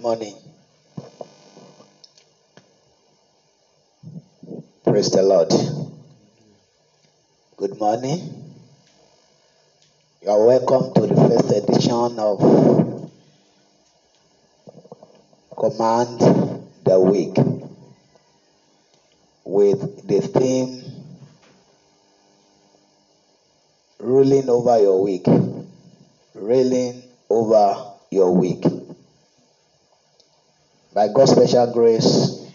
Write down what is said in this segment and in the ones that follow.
morning. Praise the Lord. Good morning. You are welcome to the first edition of Command the Week with the theme Ruling over your week. Ruling over your week. By God's special grace,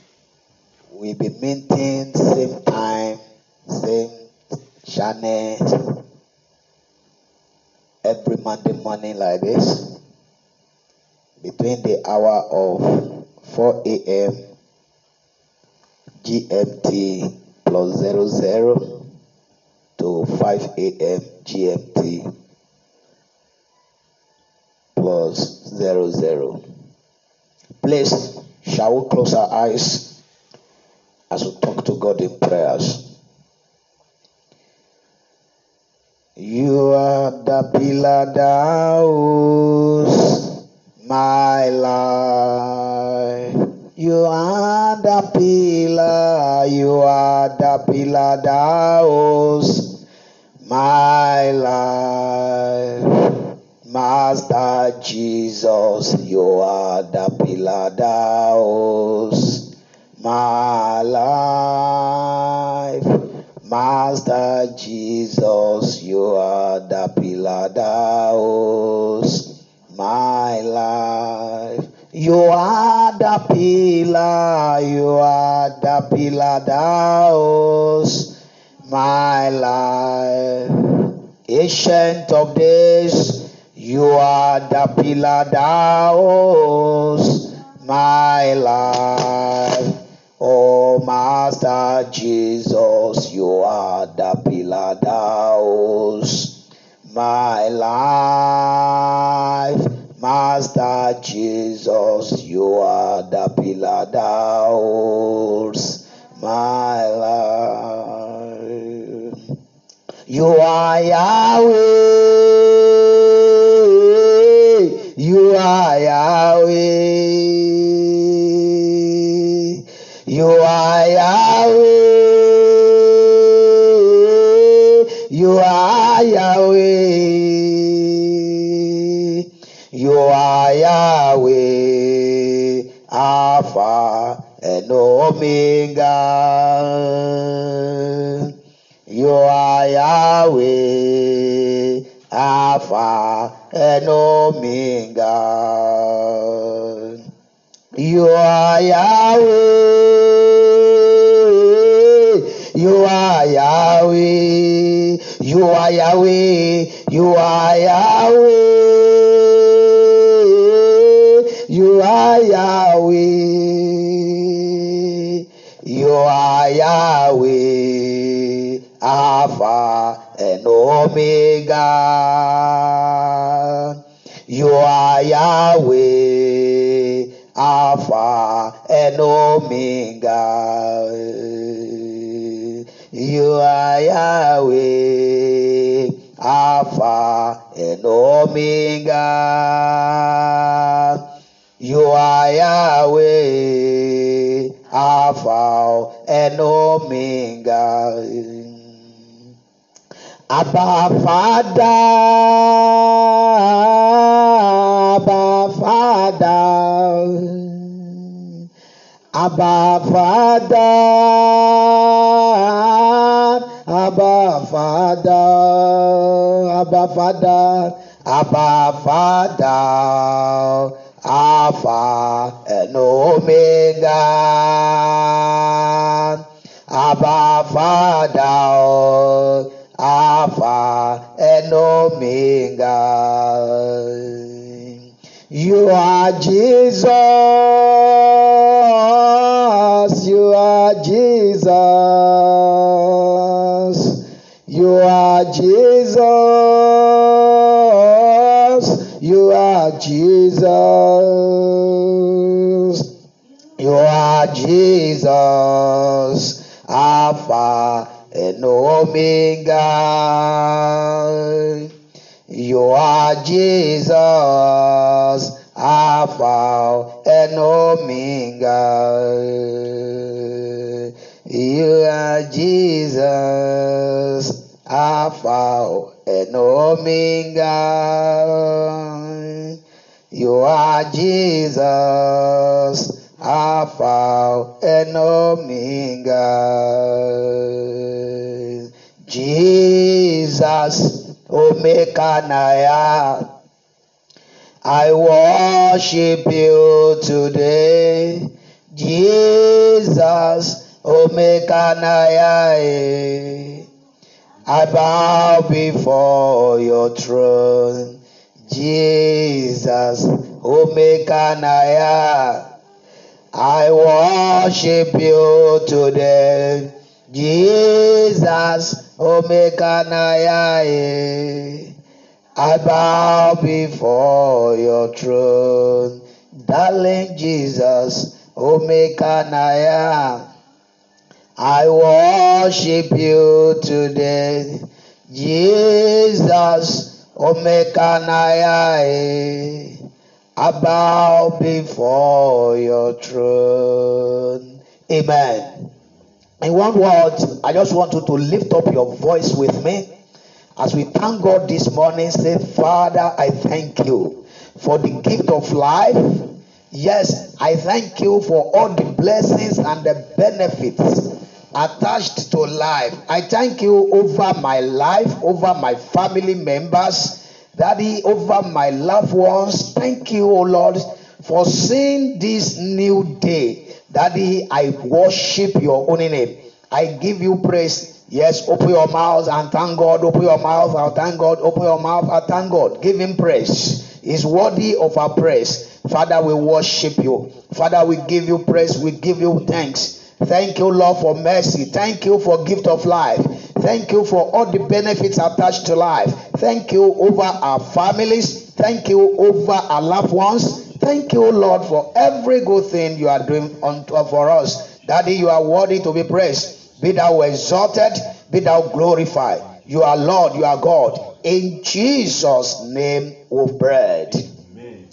we'll be meeting same time, same channel every Monday morning like this between the hour of 4 a.m. GMT plus 00 to 5 a.m. GMT plus 00. Please, shall we close our eyes as we talk to God in prayers? You are the pillar holds my life. You are the pillar, you are the pillar that my life. Master Jesus, you are the pillar my life. Master Jesus, you are the pillar my life. You are the pillar, you are the pillar my life. Ancient of days, you are the pillar that my life. Oh, Master Jesus, you are the pillar that my life. Master Jesus, you are the pillar that my life. You are Yahweh. You are Yahweh. You are Yahweh. You are Yahweh. You are Yahweh. Alpha and Omega. You are Yahweh, Alpha and Omega. You are Yahweh, you are Yahweh, you are Yahweh, you are Yahweh, you are Yahweh, you are Yahweh. Alpha and Omega. Omega. You are Yahweh, Alpha and Omega. You are Yahweh, Alpha and Omega. Abba Father, Abba Father, Abba Father, Abba Father, Abba Father, Alpha and Omega, Abba Father. Alpha and Omega. You are Jesus. Jesus. Alpha and Omega. You are Jesus, Alpha and Omega. You are Jesus, Alpha and Omega. You are Jesus, Alpha and Omega. Jesus, Omega Naya. I worship you today, Jesus, Omega Naya. I bow before your throne, Jesus, Omega Naya. I worship you today, Jesus, Omega Naya. I bow before your throne, darling Jesus, Omega Naya. I worship you today, Jesus, Omega Naya. I bow before your throne. Amen. In one word, I just want you to lift up your voice with me as we thank God this morning, say, Father, I thank you for the gift of life. Yes, I thank you for all the blessings and the benefits attached to life. I thank you over my life, over my family members, Daddy, over my loved ones. Thank you, O Lord, for seeing this new day. Daddy, I worship your only name. I give you praise Yes, open your mouth and thank God. Open your mouth and thank God. Open your mouth and thank God. Give him praise. He's worthy of our praise. Father, we worship you. Father, we give you praise. We give you thanks. Thank you, Lord, for mercy. Thank you for gift of life. Thank you for all the benefits attached to life. Thank you over our families. Thank you over our loved ones. Thank you, Lord, for every good thing you are doing unto, for us. Daddy, you are worthy to be praised. Be thou exalted, be thou glorified. You are Lord, you are God. In Jesus' name we pray.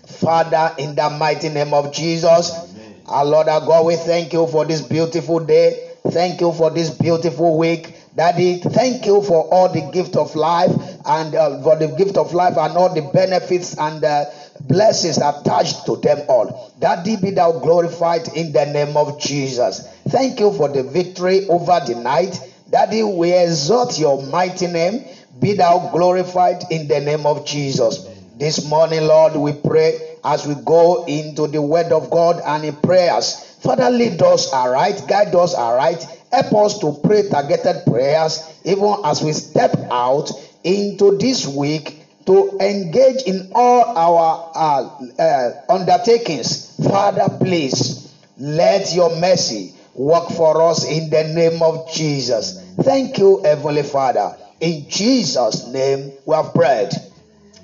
Father, in the mighty name of Jesus, Amen. our Lord, our God, we thank you for this beautiful day. Thank you for this beautiful week. Daddy, thank you for all the gift of life and uh, for the gift of life and all the benefits and uh, blessings attached to them all. Daddy, be thou glorified in the name of Jesus. Thank you for the victory over the night. Daddy, we exalt your mighty name. Be thou glorified in the name of Jesus. This morning, Lord, we pray as we go into the word of God and in prayers. Father, lead us aright, guide us aright, help us to pray targeted prayers, even as we step out into this week to engage in all our uh, uh, undertakings. Father, please let your mercy work for us in the name of Jesus. Thank you, Heavenly Father. In Jesus' name, we have prayed.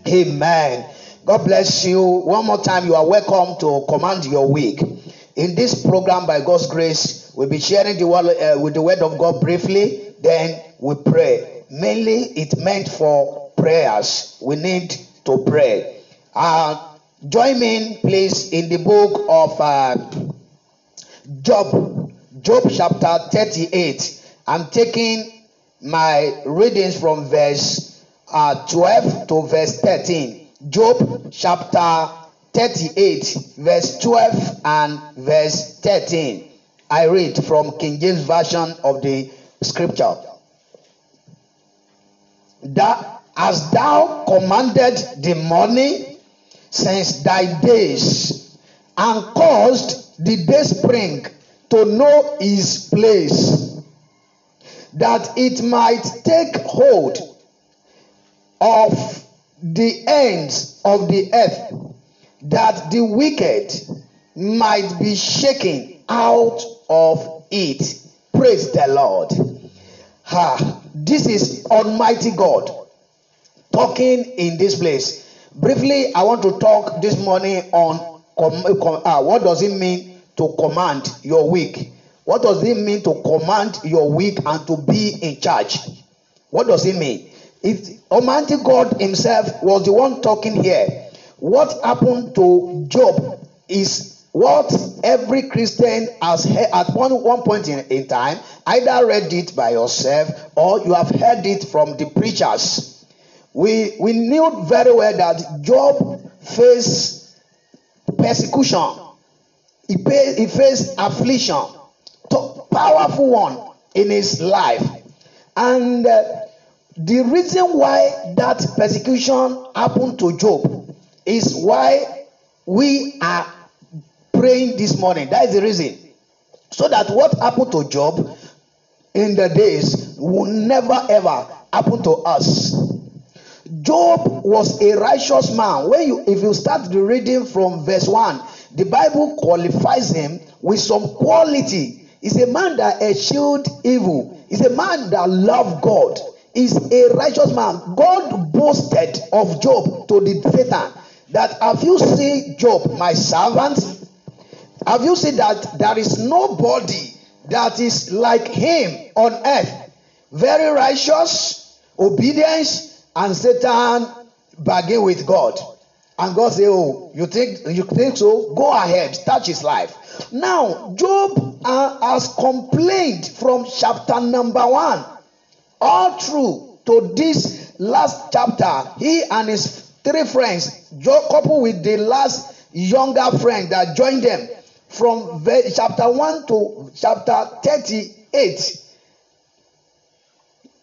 Amen. God bless you. One more time, you are welcome to command your week. In this program, by God's grace, we'll be sharing the word uh, with the word of God briefly. Then we pray. Mainly, it meant for prayers. We need to pray. Uh, join me, please, in the book of uh, Job, Job chapter 38. I'm taking my readings from verse uh, 12 to verse 13. Job chapter 38, verse 12 and verse 13. I read from King James Version of the scripture. That As thou commanded the morning since thy days, and caused the day spring to know his place, that it might take hold of the ends of the earth, that the wicked might be shaken out of it. Praise the Lord. Ha, this is Almighty God talking in this place. Briefly, I want to talk this morning on com- com- uh, what does it mean to command your week? What does it mean to command your week and to be in charge? What does it mean? If Almighty God Himself was the one talking here. what happened to Job is what every Christian has heard at one, one point in, in time, either read it by yourself or you have heard it from the preachers. We, we knew very well that Job faced persecution, he, pay, he faced affliction, powerful one in his life. And uh, the reason why that persecution happened to Job is why we are praying this morning. That is the reason. So that what happened to Job in the days will never ever happen to us. Job was a righteous man. When you if you start the reading from verse 1, the Bible qualifies him with some quality. He's a man that eschewed evil. He's a man that loved God. He's a righteous man. God boasted of Job to the Satan that have you seen Job, my servant? Have you seen that there is nobody that is like him on earth? Very righteous, obedience, and Satan bargain with God. And God say, "Oh, you think you think so? Go ahead, touch his life." Now, Job uh, has complained from chapter number one all through to this last chapter. He and his three friends, coupled with the last younger friend that joined them, from chapter 1 to chapter 38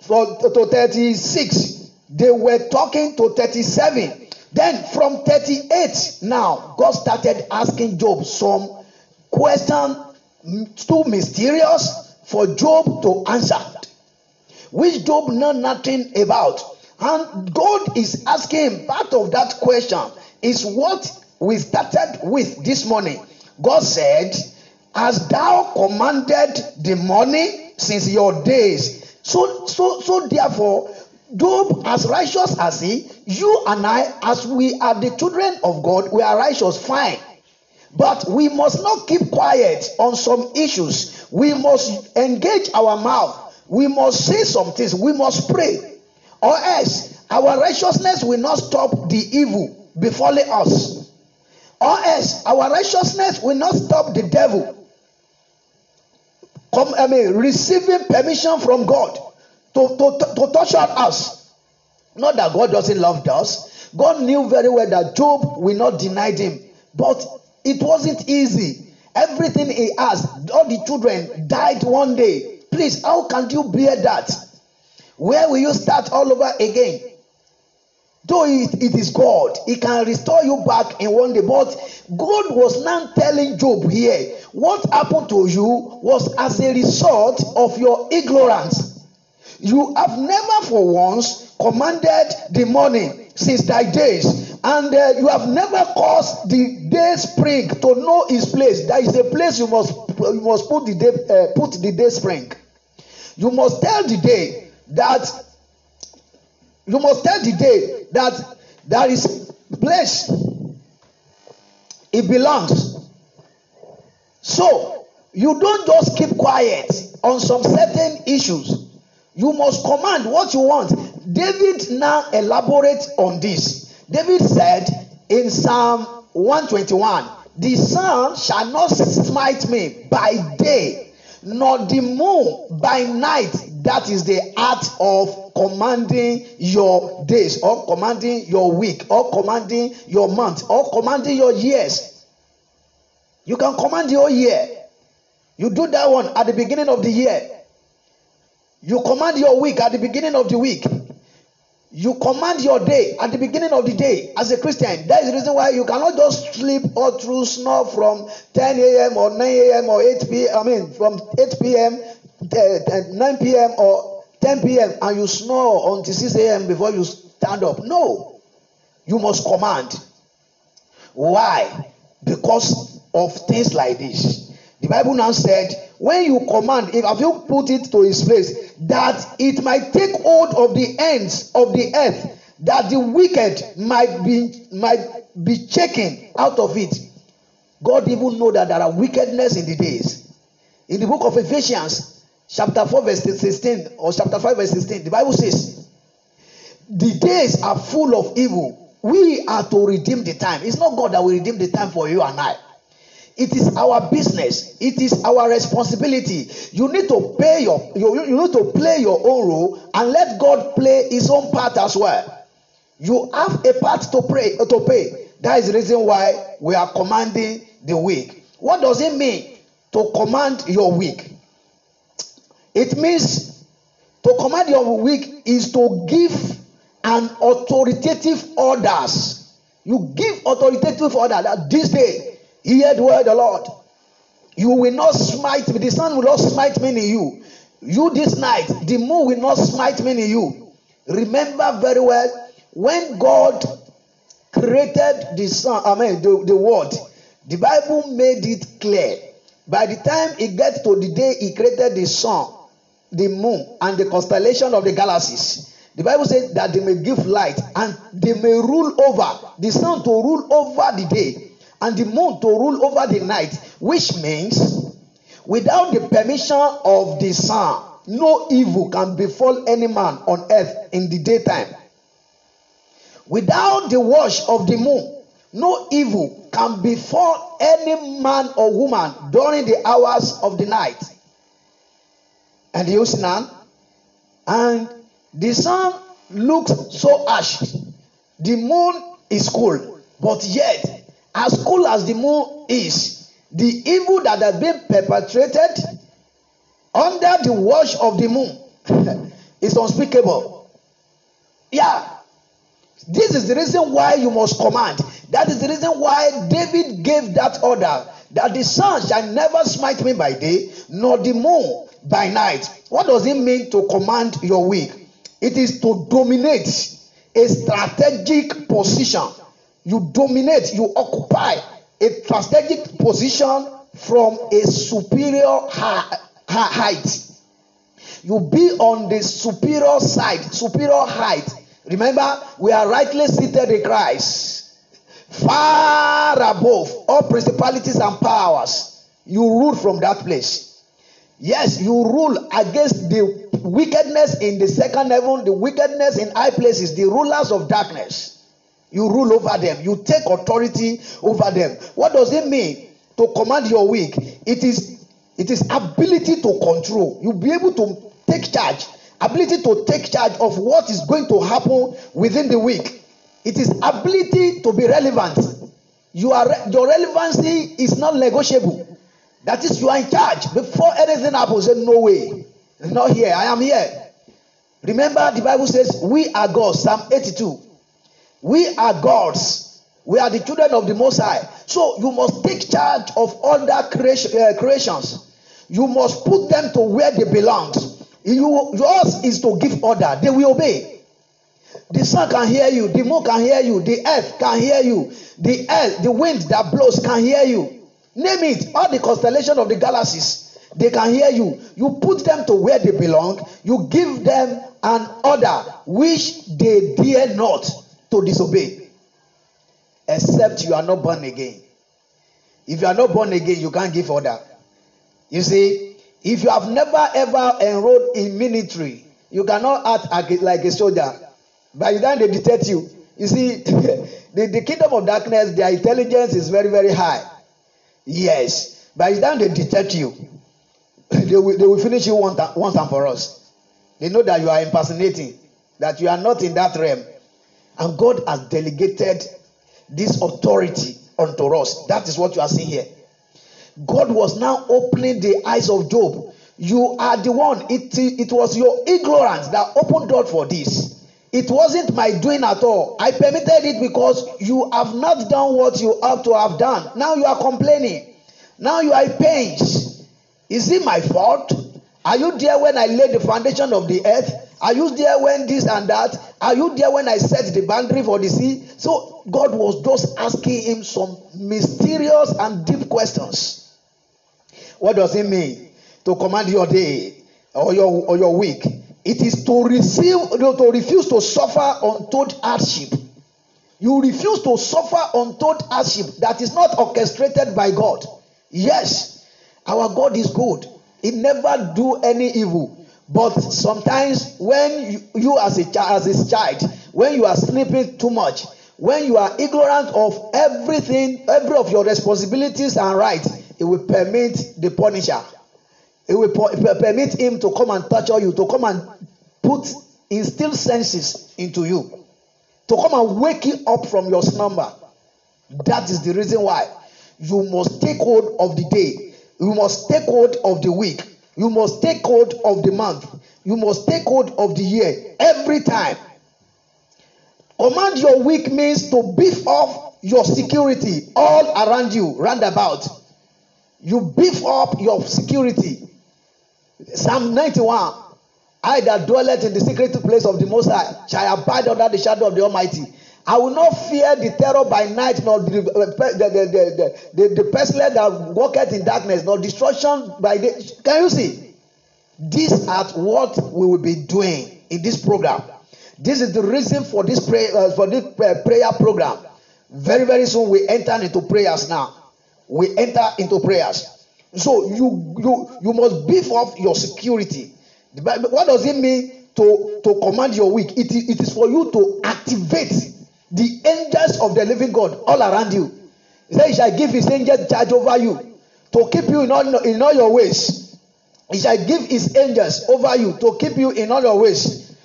for, to 36 they were talking to 37 then from 38 now god started asking job some question too mysterious for job to answer which job know nothing about. And god is asking part of that question is what we started with this morning God said, As thou commanded the morning since your days. So, so, so therefore, Job, as righteous as he, you and I, as we are the children of God, we are righteous, fine. But we must not keep quiet on some issues. We must engage our mouth. We must say some things. We must pray. Or else our righteousness will not stop the evil befalling us. Or else our righteousness will not stop the devil. Come, I mean, receiving permission from God to, to, to, on us. Not that God doesn't love us. God knew very well that Job will not deny him. But it wasn't easy. Everything he has, all the children died one day. Please, how can you bear that? Where will you start all over again? Though it, it is God, He can restore you back in one day. But God was now telling Job here, what happened to you was as a result of your ignorance. You have never for once commanded the morning since thy days, and uh, you have never caused the day spring to know its place. There is a place you must you must put the day uh, put the day spring. You must tell the day that you must tell the day that there is place. It belongs. So you don't just keep quiet on some certain issues. You must command what you want. David now elaborates on this. David said in Psalm 121, The sun shall not smite me by day, nor the moon by night. That is the art of commanding your days or commanding your week or commanding your month or commanding your years. You can command your year. You do that one at the beginning of the year. You command your week at the beginning of the week. You command your day at the beginning of the day as a Christian. That is the reason why you cannot just sleep all through snore from 10 a.m. or 9 a.m. or 8 p.m. I mean, from 8 p.m. Uh, 9 p.m. or 10 p.m. and you snore until 6 a.m. before you stand up. No. You must command. Why? Because of things like this. The Bible now said, when you command, if have you put it to its place, that it might take hold of the ends of the earth, that the wicked might be might be shaken out of it. God even know that there are wickedness in the days. In the book of Ephesians, chapter 4, verse 16, or chapter 5, verse 16, the Bible says, The days are full of evil. we are to redeem the time. It's not God that will redeem the time for you and I. It is our business. It is our responsibility. You need to pay your you, you need to play your own role and let God play his own part as well. You have a part to pray to pay. That is the reason why we are commanding the week. What does it mean to command your week? It means to command your week is to give an authoritative orders. You give authoritative order that this day, hear the word of the Lord. You will not smite me. The sun will not smite me in you. You this night, the moon will not smite me in you. Remember very well when God created the sun, I mean the, the world, the Bible made it clear. By the time it gets to the day he created the sun, the moon, and the constellation of the galaxies, the Bible says that they may give light and they may rule over the sun to rule over the day and the moon to rule over the night, which means without the permission of the sun, no evil can befall any man on earth in the daytime. Without the wash of the moon, no evil can befall any man or woman during the hours of the night. And see now, and the sun looks so harsh. The moon is cool, but yet, as cool as the moon is, the evil that has been perpetrated under the watch of the moon is unspeakable. Yeah, this is the reason why you must command. That is the reason why David gave that order that the sun shall never smite me by day, nor the moon by night. What does it mean to command your week? It is to dominate a strategic position. You dominate, you occupy a strategic position from a superior height. You be on the superior side, superior height Remember, we are rightly seated in Christ, far above all principalities and powers. You rule from that place. Yes, you rule against the wickedness in the second heaven, the wickedness in high places, the rulers of darkness. You rule over them. You take authority over them. What does it mean to command your week? It is it is ability to control. You'll be able to take charge ability to take charge of what is going to happen within the week. It is ability to be relevant. You are, your relevancy is not negotiable. That is, you are in charge. Before anything happens, say, no way. Not here. I am here. Remember, the Bible says, we are gods. Psalm 82. We are gods. We are the children of the Most High. So you must take charge of other creation, uh, creations. You must put them to where they belong. You, yours is to give order. They will obey. The sun can hear you. The moon can hear you. The earth can hear you. The earth, the wind that blows can hear you. Name it. All the constellation of the galaxies, they can hear you. You put them to where they belong. You give them an order which they dare not to disobey. Except you are not born again. If you are not born again, you can't give order. You see, if you have never ever enrolled in military, you cannot act like a soldier. By the time they detect you, you see, the, the kingdom of darkness, their intelligence is very, very high. Yes. By the time they detect you, they will, they will finish you once, once and for us. They know that you are impersonating, that you are not in that realm. And God has delegated this authority unto us. That is what you are seeing here. God was now opening the eyes of Job. You are the one. It, it was your ignorance that opened door for this. It wasn't my doing at all. I permitted it because you have not done what you ought to have done. Now you are complaining. Now you are in pains. Is it my fault? Are you there when I laid the foundation of the earth? Are you there when this and that? Are you there when I set the boundary for the sea? So God was just asking him some mysterious and deep questions. What does it mean to command your day or your or your week? It is to receive to refuse to suffer untold hardship. You refuse to suffer untold hardship that is not orchestrated by God. Yes, our God is good. He never do any evil. But sometimes when you, you as a as a child, when you are sleeping too much, when you are ignorant of everything, every of your responsibilities and rights, it will permit the punisher. It will permit him to come and torture you, to come and put instill senses into you, to come and wake you up from your slumber. That is the reason why you must take hold of the day, you must take hold of the week, you must take hold of the month, you must take hold of the year every time. Command your week means to beef up your security all around you, roundabout. You beef up your security. Psalm 91 I that dwelleth in the secret place of the Most High shall abide under the shadow of the Almighty. I will not fear the terror by night, nor the, the, the, the, the, the pestilence that walketh in darkness, nor destruction by day. Can you see? These are what we will be doing in this program. This is the reason for this prayer uh, for this uh, prayer program. Very very soon we enter into prayers now. We enter into prayers. So you you you must beef up your security. What does it mean to to command your week? It is, it is for you to activate the angels of the living God all around you. He said, He shall give His angels charge over you to keep you in all in all your ways. He shall give His angels over you to keep you in all your ways.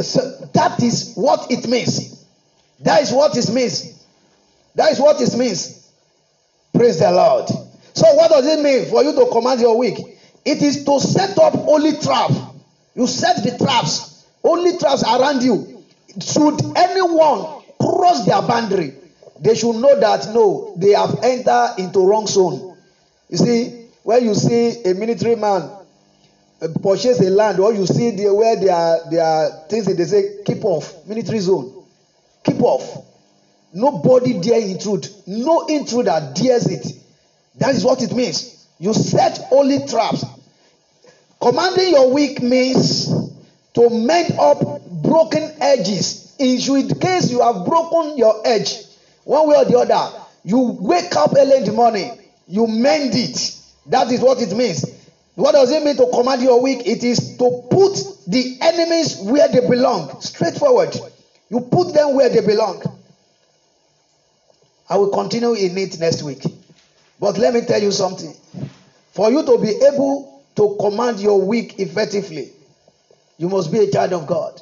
So that is what it means. That is what it means. That is what it means. Praise the Lord. So, what does it mean for you to command your week? It is to set up only trap. You set the traps, only traps around you. Should anyone cross their boundary, they should know that no, they have entered into wrong zone. You see, when you see a military man purchase a land or you see the, where there are there are things that they say keep off military zone keep off nobody dare intrude no intruder dares it that is what it means you set holy traps commanding your week means to mend up broken edges in case you have broken your edge one way or the other you wake up early in the morning you mend it that is what it means what does it mean to command your week? It is to put the enemies where they belong. Straightforward. You put them where they belong. I will continue in it next week. But let me tell you something. For you to be able to command your week effectively, you must be a child of God.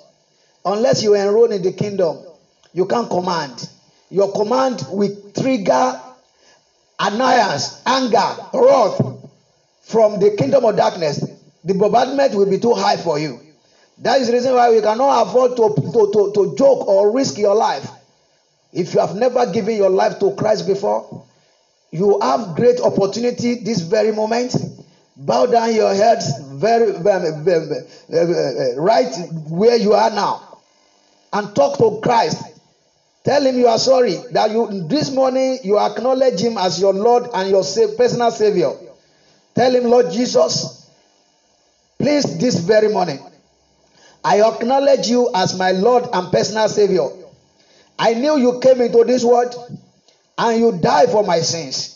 Unless you enroll in the kingdom, you can't command. Your command will trigger annoyance, anger, wrath, from the kingdom of darkness, the bombardment will be too high for you. That is the reason why we cannot afford to, to, to, to joke or risk your life. If you have never given your life to Christ before, you have great opportunity this very moment. Bow down your heads very, very, very, very right where you are now and talk to Christ. Tell him you are sorry that you this morning you acknowledge him as your Lord and your personal savior. Tell him, Lord Jesus, please, this very morning, I acknowledge you as my Lord and personal Savior. I knew you came into this world and you died for my sins.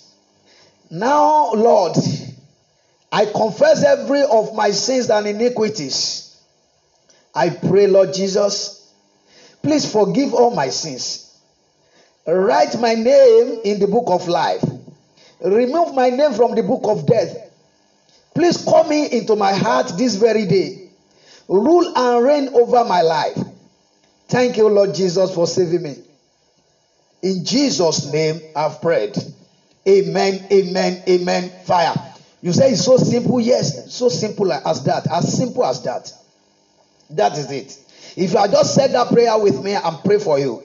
Now, Lord, I confess every of my sins and iniquities. I pray, Lord Jesus, please forgive all my sins. Write my name in the book of life. Remove my name from the book of death Please call me into my heart this very day. Rule and reign over my life. Thank you, Lord Jesus, for saving me. In Jesus' name, I've prayed. Amen, amen, amen. Fire. You say it's so simple. Yes, so simple as that. As simple as that. That is it. If you have just said that prayer with me, I'm pray for you.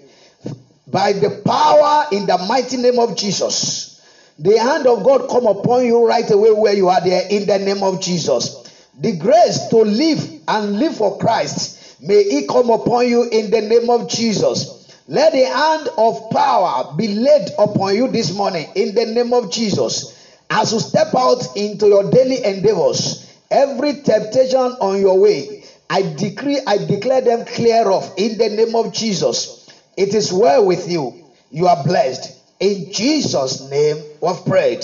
By the power in the mighty name of Jesus the hand of God come upon you right away where you are there in the name of Jesus. The grace to live and live for Christ may it come upon you in the name of Jesus. Let the hand of power be laid upon you this morning in the name of Jesus. As you step out into your daily endeavors, every temptation on your way, I decree, I declare them clear off in the name of Jesus. It is well with you. You are blessed. In Jesus' name, we've prayed.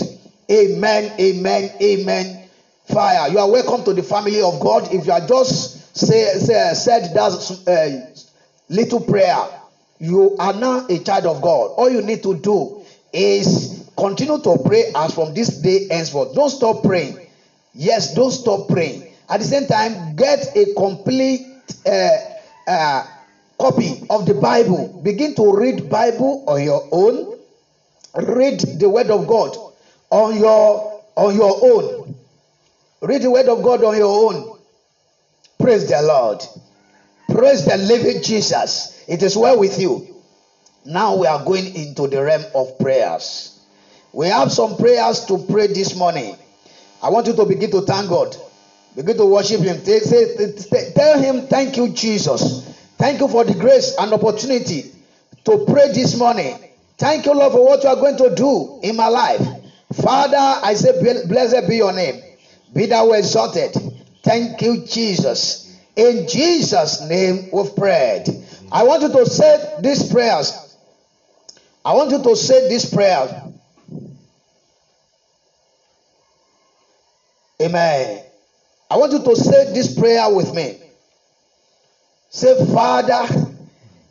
Amen, amen, amen. Fire. You are welcome to the family of God. If you are just say, say said that uh, little prayer, you are now a child of God. All you need to do is continue to pray as from this day henceforth. Don't stop praying. Yes, don't stop praying. At the same time, get a complete uh, uh, copy of the Bible. Begin to read Bible on your own. Read the Word of God on your on your own. Read the Word of God on your own. Praise the Lord. Praise the living Jesus. It is well with you. Now we are going into the realm of prayers. We have some prayers to pray this morning. I want you to begin to thank God. Begin to worship Him. Tell Him, Thank you, Jesus. Thank you for the grace and opportunity to pray this morning. Thank you, Lord, for what you are going to do in my life. Father, I say, Blessed be your name. Be thou exalted. Thank you, Jesus. In Jesus' name we've prayed. I want you to say these prayers. I want you to say this prayer. Amen. I want you to say this prayer with me. Say, Father,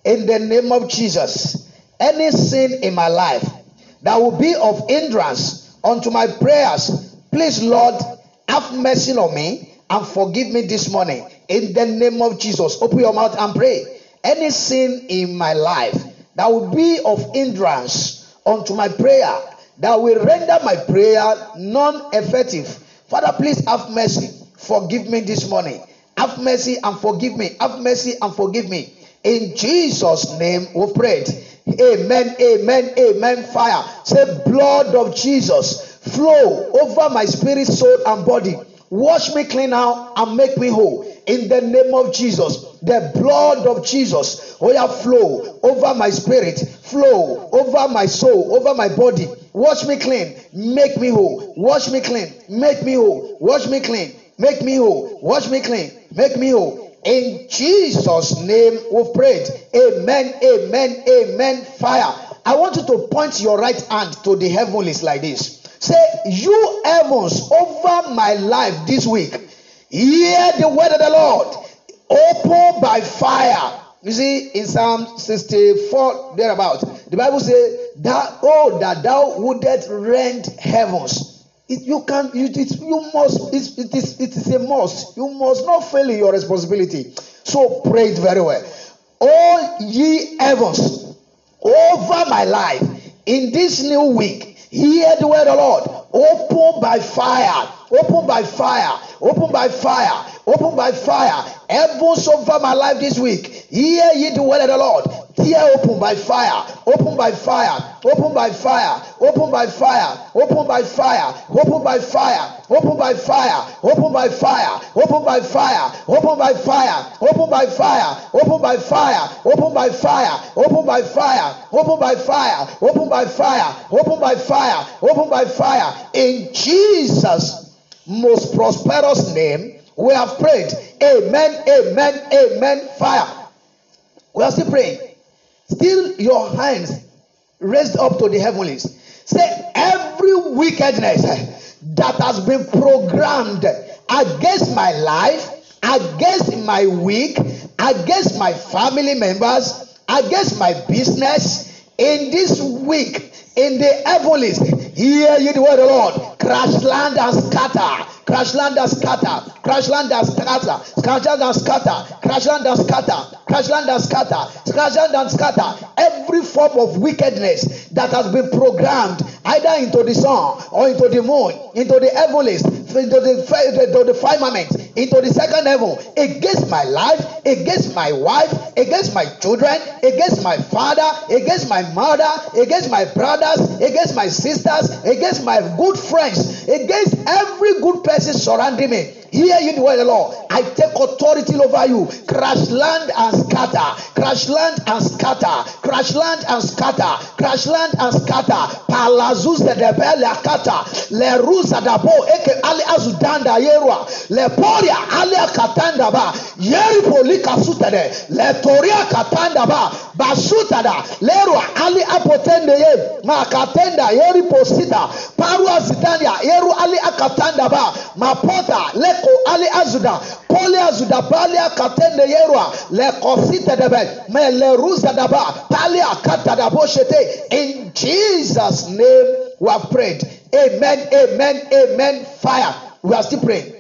in the name of Jesus, any sin in my life that will be of hindrance unto my prayers, please, Lord, have mercy on me and forgive me this morning. In the name of Jesus, open your mouth and pray. Any sin in my life that will be of hindrance unto my prayer, that will render my prayer non effective. Father, please have mercy. Forgive me this morning. Have mercy and forgive me. Have mercy and forgive me. In Jesus' name we prayed. Amen, amen, amen. Fire. Say, blood of Jesus flow over my spirit, soul, and body. Wash me clean now and make me whole. In the name of Jesus, the blood of Jesus, oh yeah, flow over my spirit, flow over my soul, over my body. Wash me clean, make me whole. Wash me clean, make me whole. Wash me clean, make me whole. Wash me clean, make me whole. In Jesus' name we've prayed. Amen, amen, amen. Fire. I want you to point your right hand to the heavens like this. Say, You heavens over my life this week, hear the word of the Lord. Open by fire. You see, in Psalm 64, thereabout, the Bible says, that, Oh, that thou wouldest rend heavens. It, you can you, it, you must it, it is it is a must you must not fail in your responsibility so pray it very well all ye heavens over my life in this new week Hear the word of the Lord. Open by fire. Open by fire. Open by fire. Open by fire. Heavens over my life this week. Hear ye the word of the Lord. Tear open by fire. Open by fire. Open by fire. Open by fire. Open by fire. Open by fire. Open by fire. Open by fire. Open by fire. Open by fire. Open by fire. Open by fire. Open by fire. Open by fire. Open by fire. Open by fire. Open by fire. Open by fire. In Jesus' most prosperous name, we have prayed. Amen. Amen. Amen. Fire. We are still praying. Still your hands raised up to the heavens. Say every wickedness eh, that has been programmed against my life, against my week, against my family members, against my business in this week in the heavens. Hear ye the word of the Lord. Crash land and scatter. Crash land and scatter. Crash land and scatter. Crash land and scatter. Crash land and scatter. Crash land and scatter. Crash land and scatter. Every form of wickedness that has been programmed either into the sun or into the moon, into the heavens, into the, into the firmament, into the second heaven, against my life, against my wife, against my children, against my father, against my mother, against my brothers, against my sisters, against my good friends, against every good person surrounding me. Hear you the word of the Lord. I take authority over you. Crash land and scatter. Crash land and scatter. Crash land and scatter. Crash land and scatter. Palazuz de debele akata. Le ruza dabo eke ali azudanda yerua leporia ali akatanda ba yeri polika sutade letoria katanda ba basutada lerua ali apotende ye makatenda yeri posita parua zidania yeru ali akatanda ba mapota leko ali azuda poli azuda pali akatende yerua lekosita debe me leruza daba pali akatada boshete in Jesus name we have prayed. Amen amen amen. Fire. We are still praying.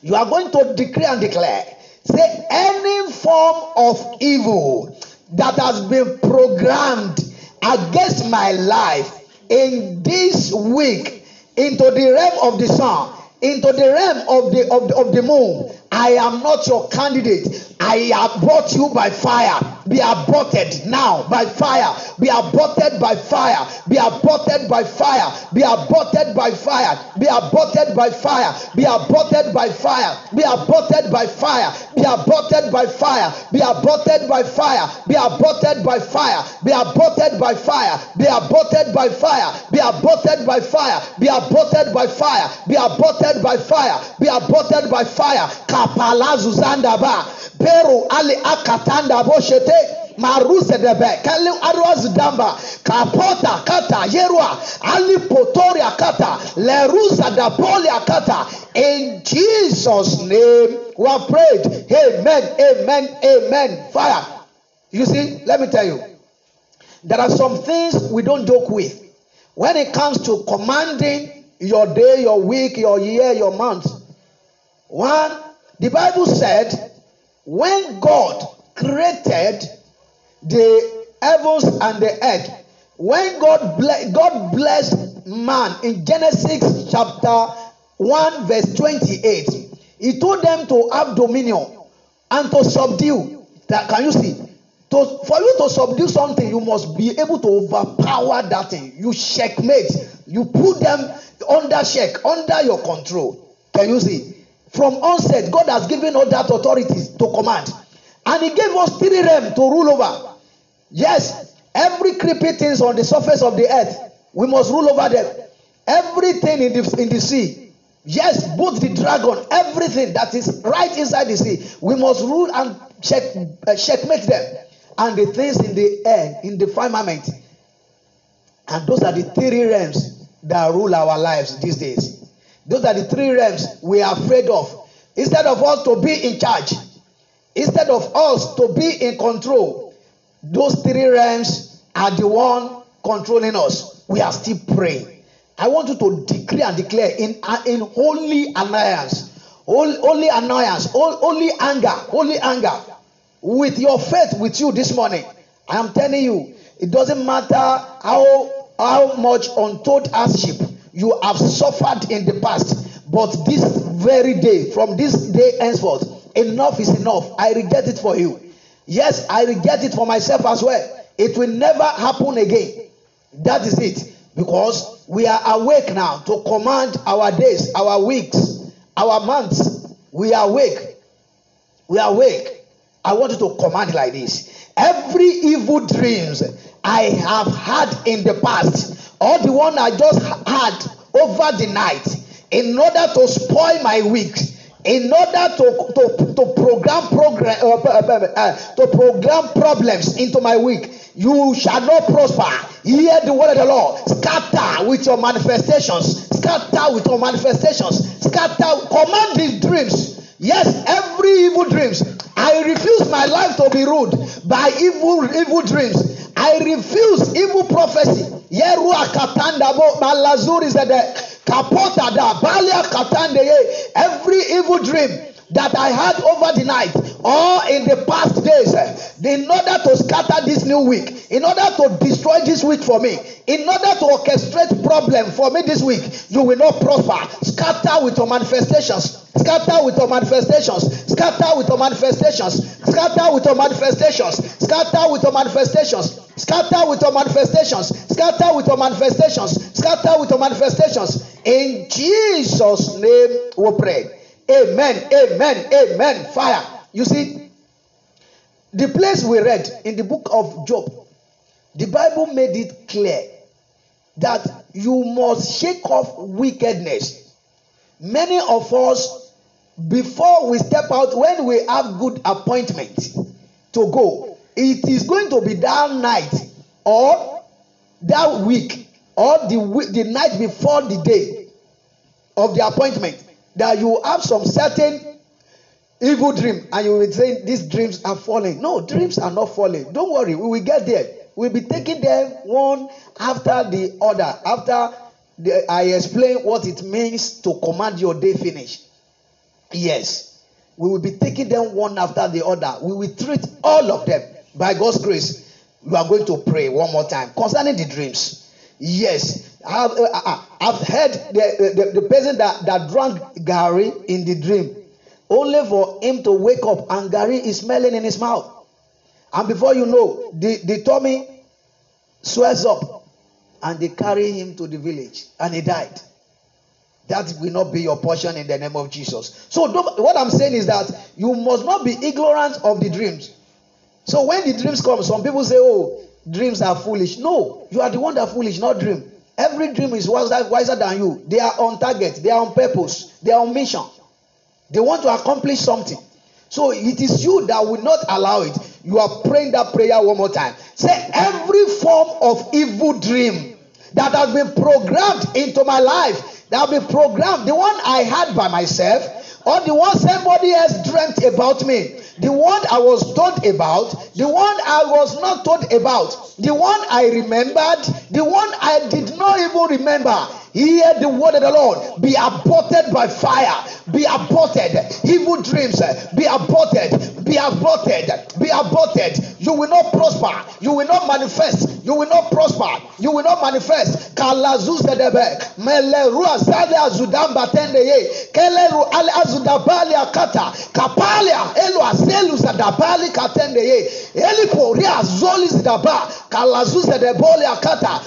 You are going to decree and declare. Say any form of evil that has been programmed against my life in this week into the realm of the sun into the realm of the of the, of the moon i am not your candidate i abort you by fire be aborted now by fire be aborted by fire be aborted by fire be aborted by fire be aborted by fire be aborted by fire be aborted by fire be aborted by fire be aborted by fire be aborted by fire be aborted by fire be aborted by fire be aborted by fire be aborted by fire be aborted by fire be aborted by fire kapala zuzanda ba peru ali akatanda boshete maruse debe kali arwas damba kapota kata yerua ali potoria kata lerusa da polia kata in jesus name we have prayed. Amen amen amen. Fire. You see let me tell you there are some things we don't joke with. When it comes to commanding your day your week your year your month one the bible said when god created the heavens and the earth when god ble- god blessed man in genesis chapter 1 verse 28 he told them to have dominion and to subdue. That can you see? To for you to subdue something you must be able to overpower that thing. You checkmate. You put them under check under your control. Can you see from onset god has given all that authorities to command. And he gave us three realms to rule over. Yes every creepy things on the surface of the earth we must rule over them. Everything in the in the sea. Yes both the dragon everything that is right inside the sea we must rule and check uh, checkmate them. And the things in the air in the firmament. And those are the three realms that rule our lives these days those are the three realms we are afraid of. Instead of us to be in charge instead of us to be in control those three realms are the one controlling us. We are still praying. I want you to decree and declare in uh, in holy hol- holy annoyance hol- holy anger holy anger with your faith with you this morning. I am telling you it doesn't matter how how much untold hardship you have suffered in the past but this very day from this day henceforth enough is enough. I reject it for you. Yes i reject it for myself as well. It will never happen again. That is it. Because we are awake now to command our days our weeks our months. We are awake. We are awake. I want you to command like this. Every evil dreams i have had in the past or the one i just had over the night in order to spoil my week in order to to to program program uh, uh, uh, to program problems into my week you shall not prosper. Hear the word of the lord. Scatter with your manifestations. Scatter with your manifestations. Scatter. Command these dreams. Yes every evil dreams. I refuse my life to be ruled by evil evil dreams i refuse evil prophecy. Yerua katandabo malazuri zede kapota da balia katandeye every evil dream that I had over the night or in the past days eh, in order to scatter this new week, in order to destroy this week for me, in order to orchestrate problem for me this week, you will not prosper. Scatter with your manifestations. Scatter with your manifestations. Scatter with your manifestations. Scatter with your manifestations. Scatter with your manifestations. Scatter with your manifestations. Scatter with your manifestations. Scatter with your manifestations. In Jesus' name we pray. Amen. Amen. Amen. Fire. You see, the place we read in the book of Job, the Bible made it clear that you must shake off wickedness. many of us, before we step out, when we have good appointment to go, it is going to be that night or that week or the week, the night before the day of the appointment that you have some certain evil dream and you will say these dreams are falling. No, dreams are not falling. Don't worry, we will get there. We'll be taking them one after the other. After the, I explain what it means to command your day finish. Yes, we will be taking them one after the other. We will treat all of them by God's grace. We are going to pray one more time concerning the dreams. Yes, I've, uh, uh I've heard the, the, the person that, that drank garri in the dream only for him to wake up and garri is smelling in his mouth. And before you know, the, the tummy swells up and they carry him to the village and he died. That will not be your portion in the name of Jesus. So, what I'm saying is that you must not be ignorant of the dreams. So, when the dreams come, some people say, Oh, dreams are foolish. No, you are the one that foolish, not dream. Every dream is wiser, wiser than you. They are on target, they are on purpose, they are on mission. They want to accomplish something. So, it is you that will not allow it. You are praying that prayer one more time. Say, every form of evil dream that has been programmed into my life that will be programmed. The one I had by myself, or the one somebody else dreamt about me, the one I was told about, the one I was not told about, the one I remembered, the one I did not even remember. Hear the word of the Lord. Be aborted by fire. Be aborted. Evil dreams. Be aborted. Be aborted. Be aborted. You will not prosper. You will not manifest. You will not prosper. You will not manifest. Kalazuzedebe. Meleru azade azudam batende ye. Keleru ale azudabali akata. Kapalia elu azelu zadabali katende ye. Elipo ria zoli zidaba. Kalazuzedeboli akata.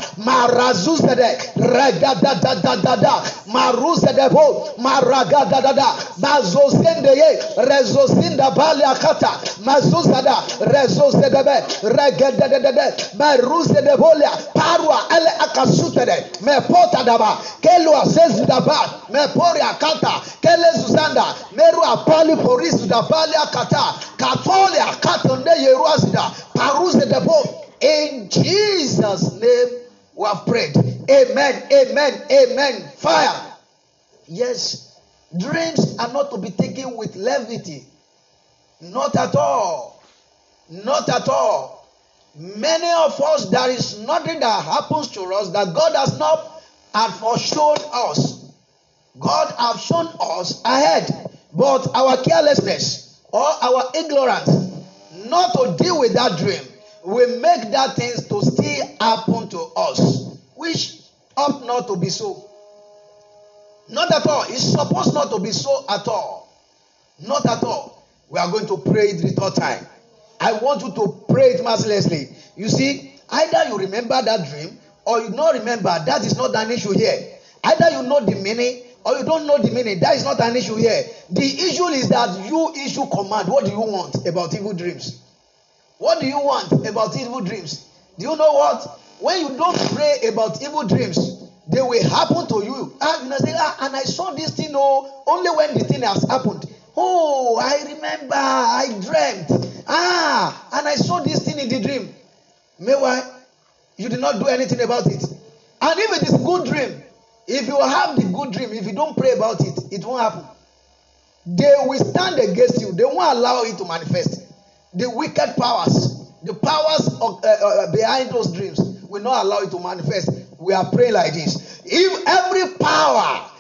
Marazuzede. Regadadadadada. Maruzedebo. Maragadadada. Mazozende ye. Rezozinda bali akata. Mazuzada. Rezozedebe. Regadadadada. Maruzedebolia. Parwa ele akasutere. Me pota daba. Sezidaba. Me pori akata. Kele zuzanda. Meru apali akata. Akatonde yeruazida. Paruzedebo. In Jesus' name we have prayed. Amen. Amen. Amen. Fire. Yes. Dreams are not to be taken with levity. Not at all. Not at all. Many of us, there is nothing that happens to us that God has not had foreshown us. God has shown us ahead. But our carelessness or our ignorance not to deal with that dream will make that things to still happen to us, which ought not to be so. Not at all. It's supposed not to be so at all. Not at all. We are going to pray it the third time. I want you to pray it mercilessly. You see, either you remember that dream or you don't remember. That is not an issue here. Either you know the meaning or you don't know the meaning. That is not an issue here. The issue is that you issue command. What do you want about evil dreams? What do you want about evil dreams? Do you know what? When you don't pray about evil dreams, they will happen to you. Ah, you say, ah, and I saw this thing oh, only when the thing has happened. Oh, I remember, I dreamt. Ah, and I saw this thing in the dream. Meanwhile, you did not do anything about it. And if it is good dream, if you have the good dream, if you don't pray about it, it won't happen. They will stand against you. They won't allow it to manifest. The wicked powers, the powers of, uh, uh, behind those dreams, will not allow it to manifest. We are praying like this. If every power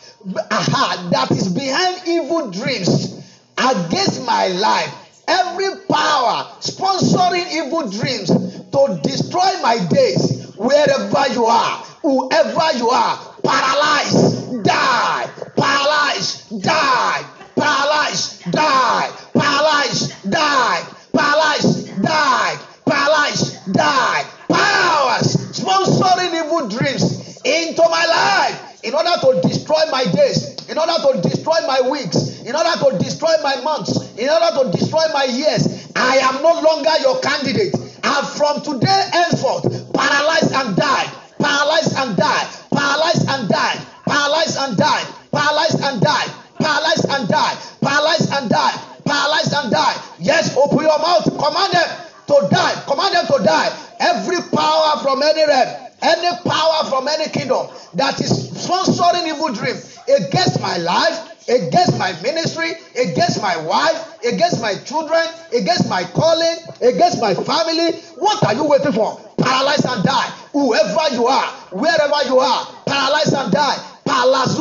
aha, that is behind evil dreams against my life, every power sponsoring evil dreams to destroy my days, wherever you are, whoever you are, paralyze, die, paralyze, die, paralyze, die, paralyze, die, paralyzed, died, paralyzed, died. Powers sponsoring evil dreams into my life in order to destroy my days, in order to destroy my weeks, in order to destroy my months, in order to destroy my years. I am no longer your candidate. And from today henceforth, paralyzed and died, paralyzed and died, paralyzed and died, paralyzed and died, paralyzed and died, paralyzed and died, paralyzed and died, paralyzed and died. Yes, open your mouth. Command them to die. Command them to die. Every power from any realm, any power from any kingdom that is sponsoring evil dreams, against my life, against my ministry, against my wife, against my children, against my calling, against my family. What are you waiting for? Paralyze and die. Whoever you are, wherever you are, paralyze and die. Paralyze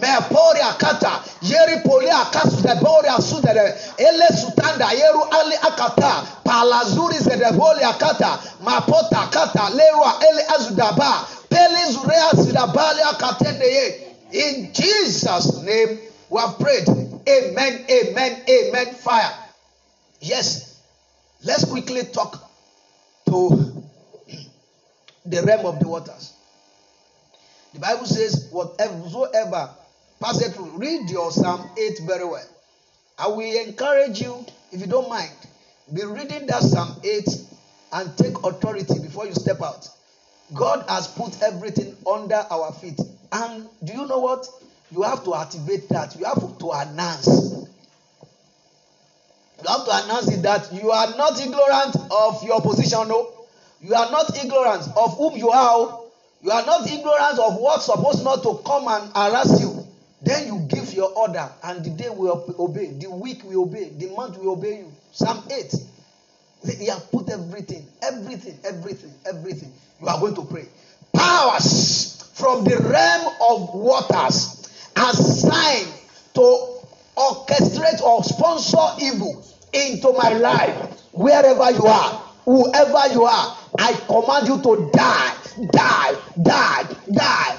Meporia kata, yeri polia kasu de boria sudere, ele sutanda yeru ali akata, palazuri zede bolia kata, mapota kata, lerua ele azudaba, pele zurea zidabalia katende In Jesus' name, we have prayed. Amen, amen, amen. Fire. Yes. Let's quickly talk to the realm of the waters. The Bible says, whatever Pass it through. Read your Psalm 8 very well. I will encourage you, if you don't mind, be reading that Psalm 8 and take authority before you step out. God has put everything under our feet. And do you know what? You have to activate that. You have to announce. You have to announce it that you are not ignorant of your position. No. You are not ignorant of whom you are. Oh. You are not ignorant of what's supposed not to come and harass you. Then you give your order, and the day will obey, the week will obey, the month will obey you. Psalm 8. He has put everything, everything, everything, everything. You are going to pray. Powers from the realm of waters assigned to orchestrate or sponsor evil into my life, wherever you are, whoever you are, I command you to die, die, die, die,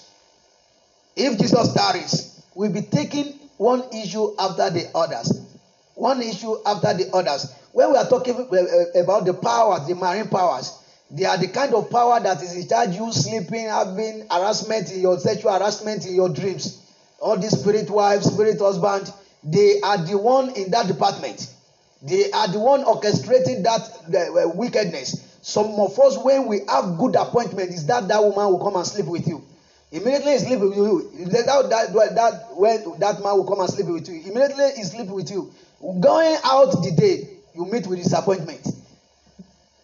If Jesus tarries, we'll be taking one issue after the others. One issue after the others. When we are talking uh, uh, about the powers, the marine powers, they are the kind of power that is in charge you sleeping, having harassment in your sexual harassment in your dreams. All these spirit wives, spirit husband, they are the one in that department. They are the one orchestrating that uh, wickedness. Some of us, when we have good appointment, is that that woman will come and sleep with you. Immediately he sleep with you. That, that, that, when that man will come and sleep with you. Immediately he sleep with you. Going out the day, you meet with disappointment.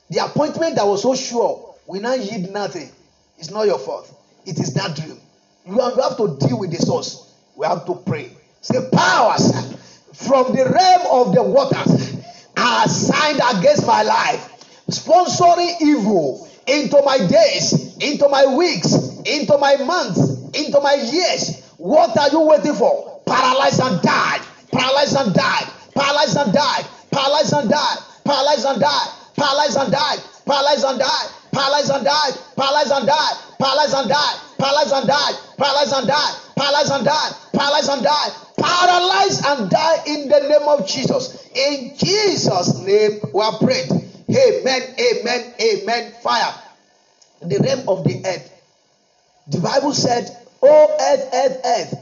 The appointment that was so sure will not yield nothing. It's not your fault. It is that dream. You have to deal with the source. We have to pray. Say powers from the realm of the waters are assigned against my life, sponsoring evil into my days, into my weeks, into my months, into my years. What are you waiting for? Paralyze and die. Paralyze and die. Paralyze and die. Paralyze and die. Paralyze and die. Paralyze and die. Paralyze and die. Paralyze and die. Paralyze and die. Paralyze and die. Paralyze and die. Paralyze and die. Paralyze and die. Paralyze and die. Paralyze and die in the name of Jesus. In Jesus' name, we are prayed. Amen. Amen. Amen. Fire. The realm of the earth the Bible said, "O earth, earth, earth,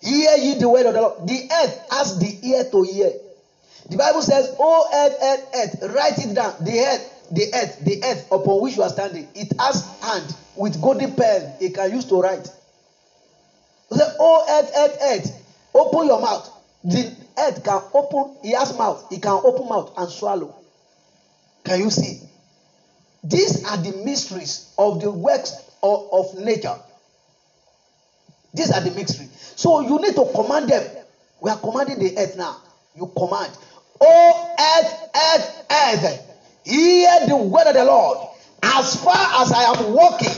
hear ye the word of the Lord." The earth has the ear to hear. The Bible says, "O earth, earth, earth, write it down." The earth, the earth, the earth upon which you are standing, it has hand with golden pen. It can use to write. Say, "O earth, earth, earth, open your mouth." The earth can open. He has mouth. He can open mouth and swallow. Can you see? These are the mysteries of the works of, of nature. These are the mystery. So you need to command them. We are commanding the earth now. You command. Oh, earth, earth, earth. Hear the word of the Lord. As far as I am walking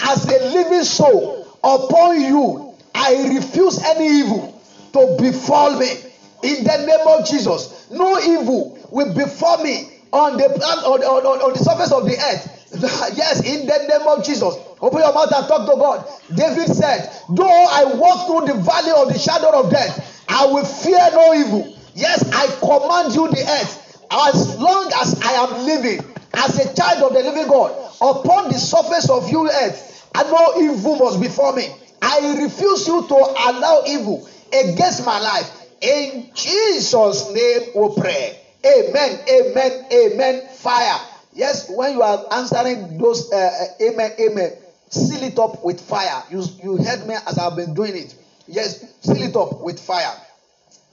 as a living soul upon you, I refuse any evil to befall me. In the name of Jesus, no evil will befall me on the on, on, on the surface of the earth. yes, in the name of Jesus. Open your mouth and talk to God. David said, Though I walk through the valley of the shadow of death, I will fear no evil. Yes, I command you the earth. As long as I am living, as a child of the living God upon the surface of you earth, and no evil must befall me. I refuse you to allow evil against my life. In Jesus' name we pray. Amen, amen, amen. Fire. Yes, when you are answering those uh, uh, amen, amen, seal it up with fire. You, you heard me as I've been doing it. Yes, seal it up with fire.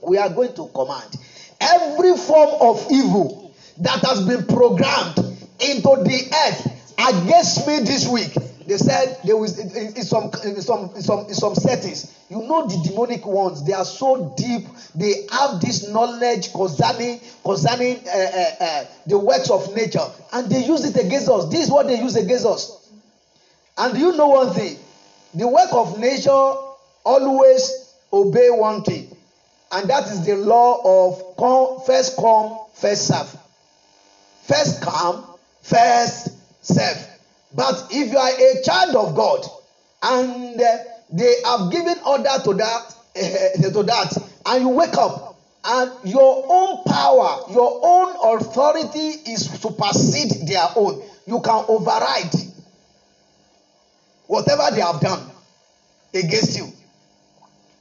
We are going to command every form of evil that has been programmed into the earth against me this week. They said there was in, in some in some in some in some settings. You know the demonic ones. They are so deep. They have this knowledge concerning concerning uh, uh, uh, the works of nature, and they use it against us. This is what they use against us. And you know one thing? The work of nature always obey one thing, and that is the law of come, first come, first serve. First come, first serve. But if you are a child of God and uh, they have given order to that, uh, to that, and you wake up and your own power, your own authority is supersede their own, you can override whatever they have done against you.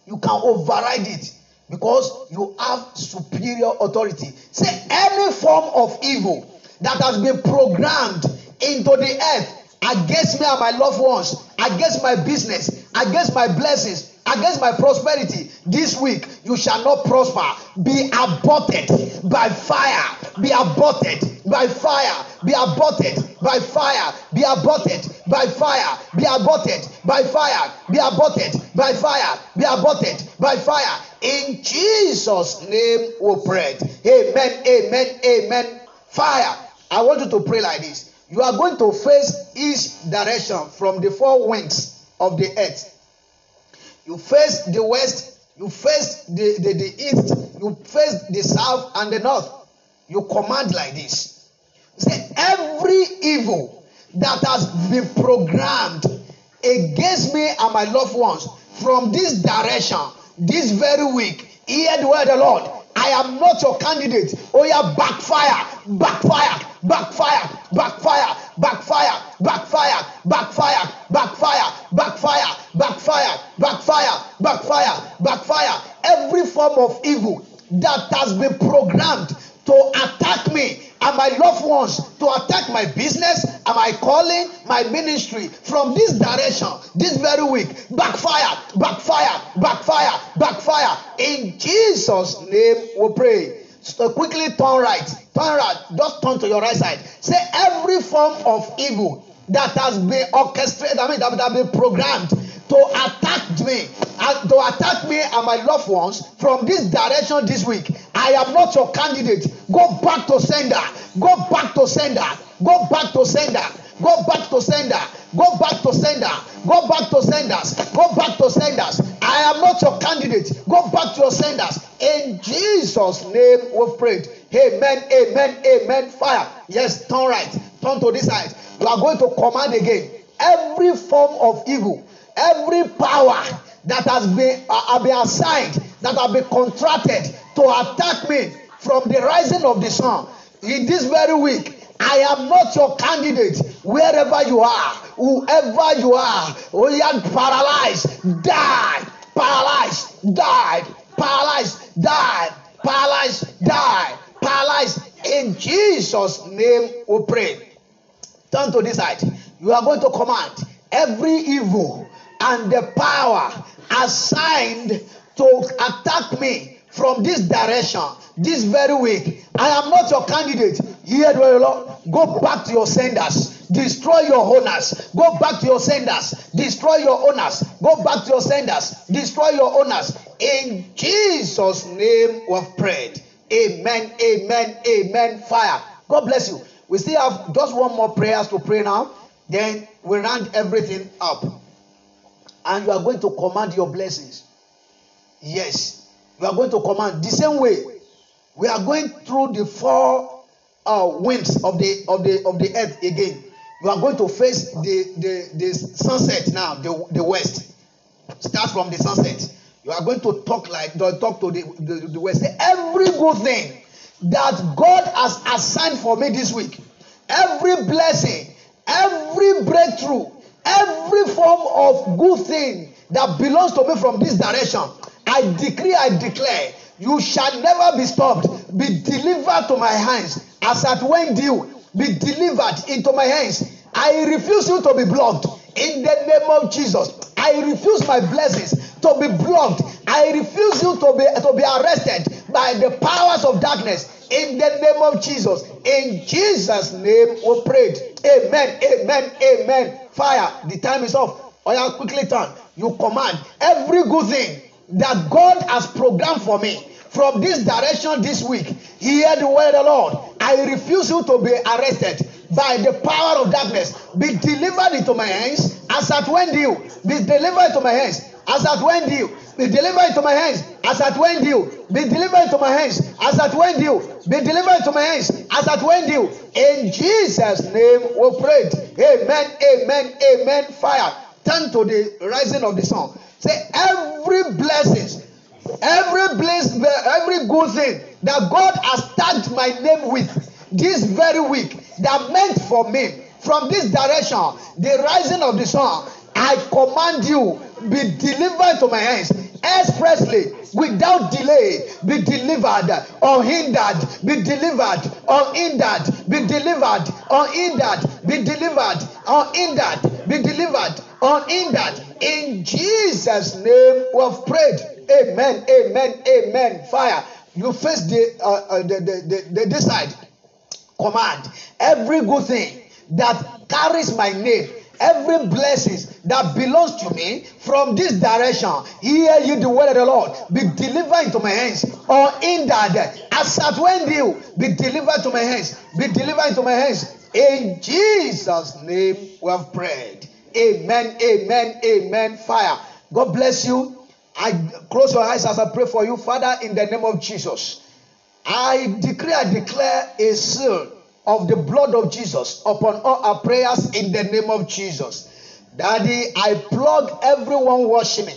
You can override it because you have superior authority. Say any form of evil that has been programmed into the earth against me and my loved ones, against my business, against my blessings, against my prosperity this week, you shall not prosper. Be aborted by fire. Be aborted by fire. Be aborted by fire. Be aborted by fire. Be aborted by fire. Be aborted by fire. Be aborted by fire. In Jesus' name we pray. Amen. Amen. Amen. Fire. I want you to pray like this. You are going to face each direction from the four winds of the earth. You face the west, you face the, the, the east, you face the south and the north. You command like this. Say, every evil that has been programmed against me and my loved ones from this direction, this very week, hear the word of the Lord. I am not your candidate. Oh, yeah, backfire, backfire, backfire, backfire, backfire, backfire, backfire, backfire, backfire, backfire, backfire, backfire, backfire. Every form of evil that has been programmed to attack me and my loved ones to attack my business and my calling, my ministry from this direction, this very week. Backfire, backfire, backfire, backfire. In Jesus' name we pray. So quickly turn right, turn right, just turn to your right side. Say every form of evil that has been orchestrated, I mean, that has been programmed to attack me and to attack me and my loved ones from this direction this week. I am not your candidate. Go back to sender. Go back to sender. Go back to sender. Go back to sender. Go back to sender. Go back to senders. Go back to senders. I am not your candidate. Go back to your senders. In Jesus' name we've prayed. Amen. Amen. Amen. Fire. Yes, turn right. Turn to this side. You are going to command again. Every form of evil, every power that has been, uh, been assigned, that have been contracted to attack me from the rising of the sun in this very week. I am not your candidate wherever you are, whoever you are. We are paralyzed, die, paralyzed, die, paralyzed, die, paralyzed, die, paralyzed. In Jesus' name we pray. Turn to this side. You are going to command every evil and the power assigned to attack me from this direction this very week. I am not your candidate. Hear the Lord. Go back to your senders. Destroy your owners. Go back to your senders. Destroy your owners. Go back to your senders. Destroy your owners. In Jesus' name we've prayed. Amen. Amen. Amen. Fire. God bless you. We still have just one more prayers to pray now. Then we round everything up. And you are going to command your blessings. Yes. You are going to command the same way. We are going through the four uh, winds of the of the of the earth again. You are going to face the the, the sunset now, the, the west. Start from the sunset. You are going to talk like talk to the, the, the west. Every good thing that God has assigned for me this week every blessing, every breakthrough, every form of good thing that belongs to me from this direction, I decree, I declare, you shall never be stopped. Be delivered to my hands as at when due. Be delivered into my hands. I refuse you to be blocked in the name of Jesus. I refuse my blessings to be blocked. I refuse you to be to be arrested by the powers of darkness in the name of Jesus. In Jesus' name we prayed. Amen. Amen. Amen. Fire. The time is off. Oh yeah, quickly turn. You command every good thing that God has programmed for me from this direction this week. Hear the word of the Lord. I refuse you to be arrested by the power of darkness. Be delivered into my hands as at when due. Be delivered into my hands as at when due. Be delivered into my hands as at when due. Be delivered into my hands as at when due. Be delivered into my hands as at when due. In Jesus' name we prayed. Amen, amen, amen. Fire. Turn to the rising of the sun. Say every blessing, every bless, every good thing that God has tagged my name with this very week that meant for me from this direction, the rising of the sun, I command you be delivered to my hands. Expressly without delay be delivered unhindered be delivered unhindered be delivered unhindered be delivered unhindered be delivered unhindered. In jesus name we have prayed amen amen amen. Fire. You face the uh, uh, the, the, the, the this side. Command. Every good thing that carries my name every blessings that belongs to me from this direction hear you the word of the lord. Be delivered into my hands or in that as at when you be delivered to my hands be delivered into my hands. In jesus name we have prayed. Amen amen amen. Fire. God bless you i close your eyes as i pray for you father in the name of jesus i decree i declare a seal of the blood of Jesus upon all our prayers in the name of Jesus. Daddy, I plug everyone watching me,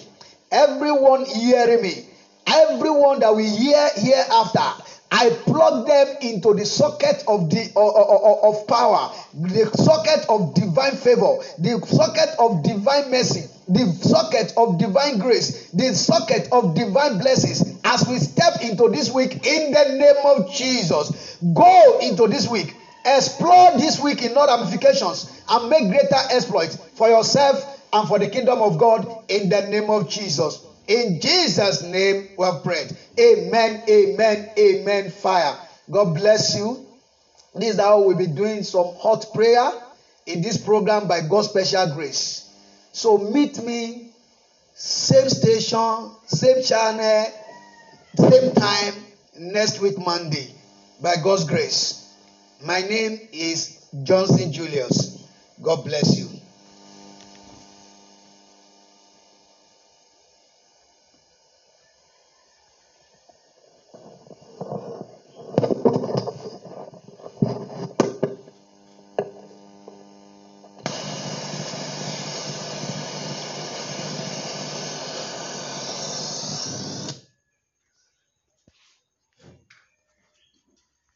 everyone hearing me, everyone that we hear hereafter. I plug them into the socket of the uh, of power, the socket of divine favor, the socket of divine mercy, the socket of divine grace, the socket of divine blessings. As we step into this week in the name of Jesus, go into this week Explore this week in all ramifications and make greater exploits for yourself and for the kingdom of God in the name of Jesus. In Jesus' name we have prayed. Amen, amen, amen. Fire. God bless you. This is how we'll be doing some hot prayer in this program by God's special grace. So meet me, same station, same channel, same time next week, Monday, by God's grace. My name is Johnson Julius. God bless you.